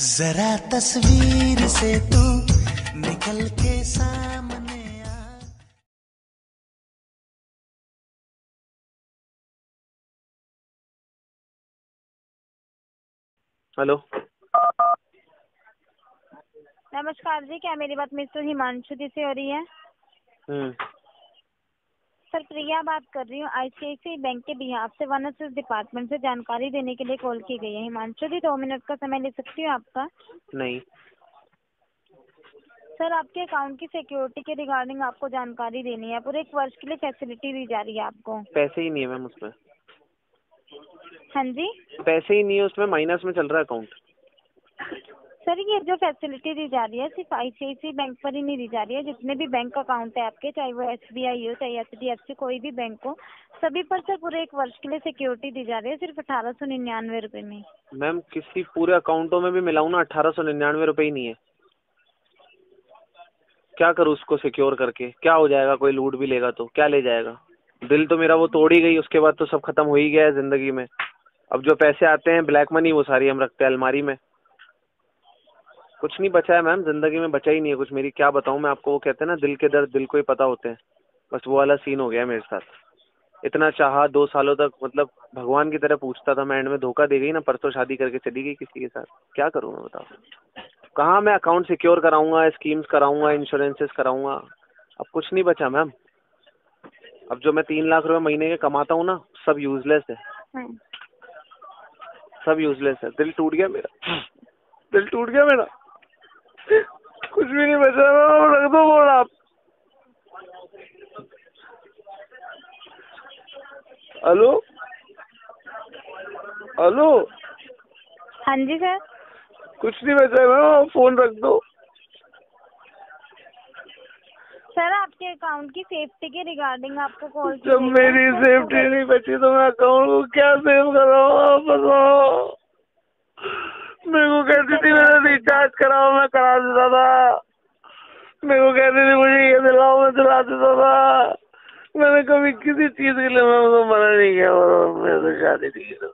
जरा तस्वीर से तू निकल के सामने आ। हेलो। नमस्कार जी क्या मेरी बात मिस्टर हिमांशु जी से हो रही है? हम्म। सर प्रिया बात कर रही हूँ। आईसीआईसीआई बैंक के बिहाफ से वन एस डिपार्टमेंट से जानकारी देने के लिए कॉल की गई है। हिमांशु जी दो मिनट का समय ले सकती हूँ आपका? नहीं। सर आपके अकाउंट की सिक्योरिटी के रिगार्डिंग आपको जानकारी देनी है। पूरे एक वर्ष के लिए फैसिलिटी दी जा रही है आपको। पैसे ही नहीं है मैम उसमें। हाँ जी? पैसे ही नहीं है उसमें माइनस में चल रहा है अकाउंट सर, ये जो फैसिलिटी दी जा रही है, सिर्फ़ आईसीआईसीआई बैंक पर ही नहीं दी जा रही है। जितने भी बैंक अकाउंट है आपके, चाहे वो एसबीआई हो, चाहे एचडीएफसी कोई भी बैंक हो, सभी पर सर पूरे एक वर्ष के लिए सिक्योरिटी दी जा रही है, सिर्फ़ अठारह सौ निन्यानवे रूपए में। मैम, किसी पूरे अकाउंटों में भी मिलाऊ ना, अठारह सौ निन्यानवे रूपए ही नहीं है। क्या करूँ उसको सिक्योर करके? क्या हो जाएगा? कोई लूट भी लेगा तो? क्या ले जाएगा? दिल तो मेरा वो तोड़ ही गई, उसके बाद तो सब खत्म हो ही गया है ज़िंदगी में। अब जो पैसे आते हैं ब्लैक मनी वो सारी हम रखते हैं अलमारी में। कुछ नहीं बचा है मैम ज़िंदगी में बचा ही नहीं है कुछ मेरी। क्या बताऊँ मैं आपको वो कहते हैं ना दिल के दर्द दिल को ही पता होते हैं। बस वो वाला सीन हो गया है मेरे साथ। इतना चाहा दो सालों तक मतलब भगवान की तरह पूछता था मैं एंड में धोखा दे गई ना परसों शादी करके चली गई किसी के साथ। क्या करूँ मैं बताओ? कहाँ मैं अकाउंट सिक्योर कराऊँगा स्कीम्स कराऊँगा इंश्योरेंसेस कराऊँगा? अब कुछ नहीं बचा मैम। अब जो मैं तीन लाख रुपए महीने के कमाता हूँ ना सब यूजलेस है। हाँ। सब यूजलेस है। दिल टूट गया मेरा। दिल टूट गया मेरा। भी नहीं बचा रख दो बोल आप। हेलो? हेलो? हाँ जी सर। कुछ नहीं बचा मैम फ़ोन रख दो। सर आपके अकाउंट की सेफ्टी के रिगार्डिंग आपको कॉल जब मेरी सेफ्टी नहीं बची तो मैं अकाउंट को क्या सेव कराऊँ? आप बताओ। मेरे को कहती थी मेरा रिचार्ज कराओ मैं करा देता था। मेरे को कहते थे मुझे ये दिलाओ मैं दिला देता था। मैंने कभी किसी चीज़ के लिए मैं उसको मना नहीं किया और मेरे से शादी थी तो।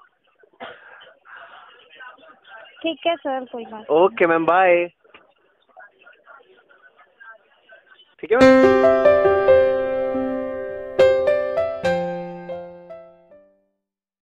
ठीक है सर कोई बात ओके मैम बाय ठीक है मैम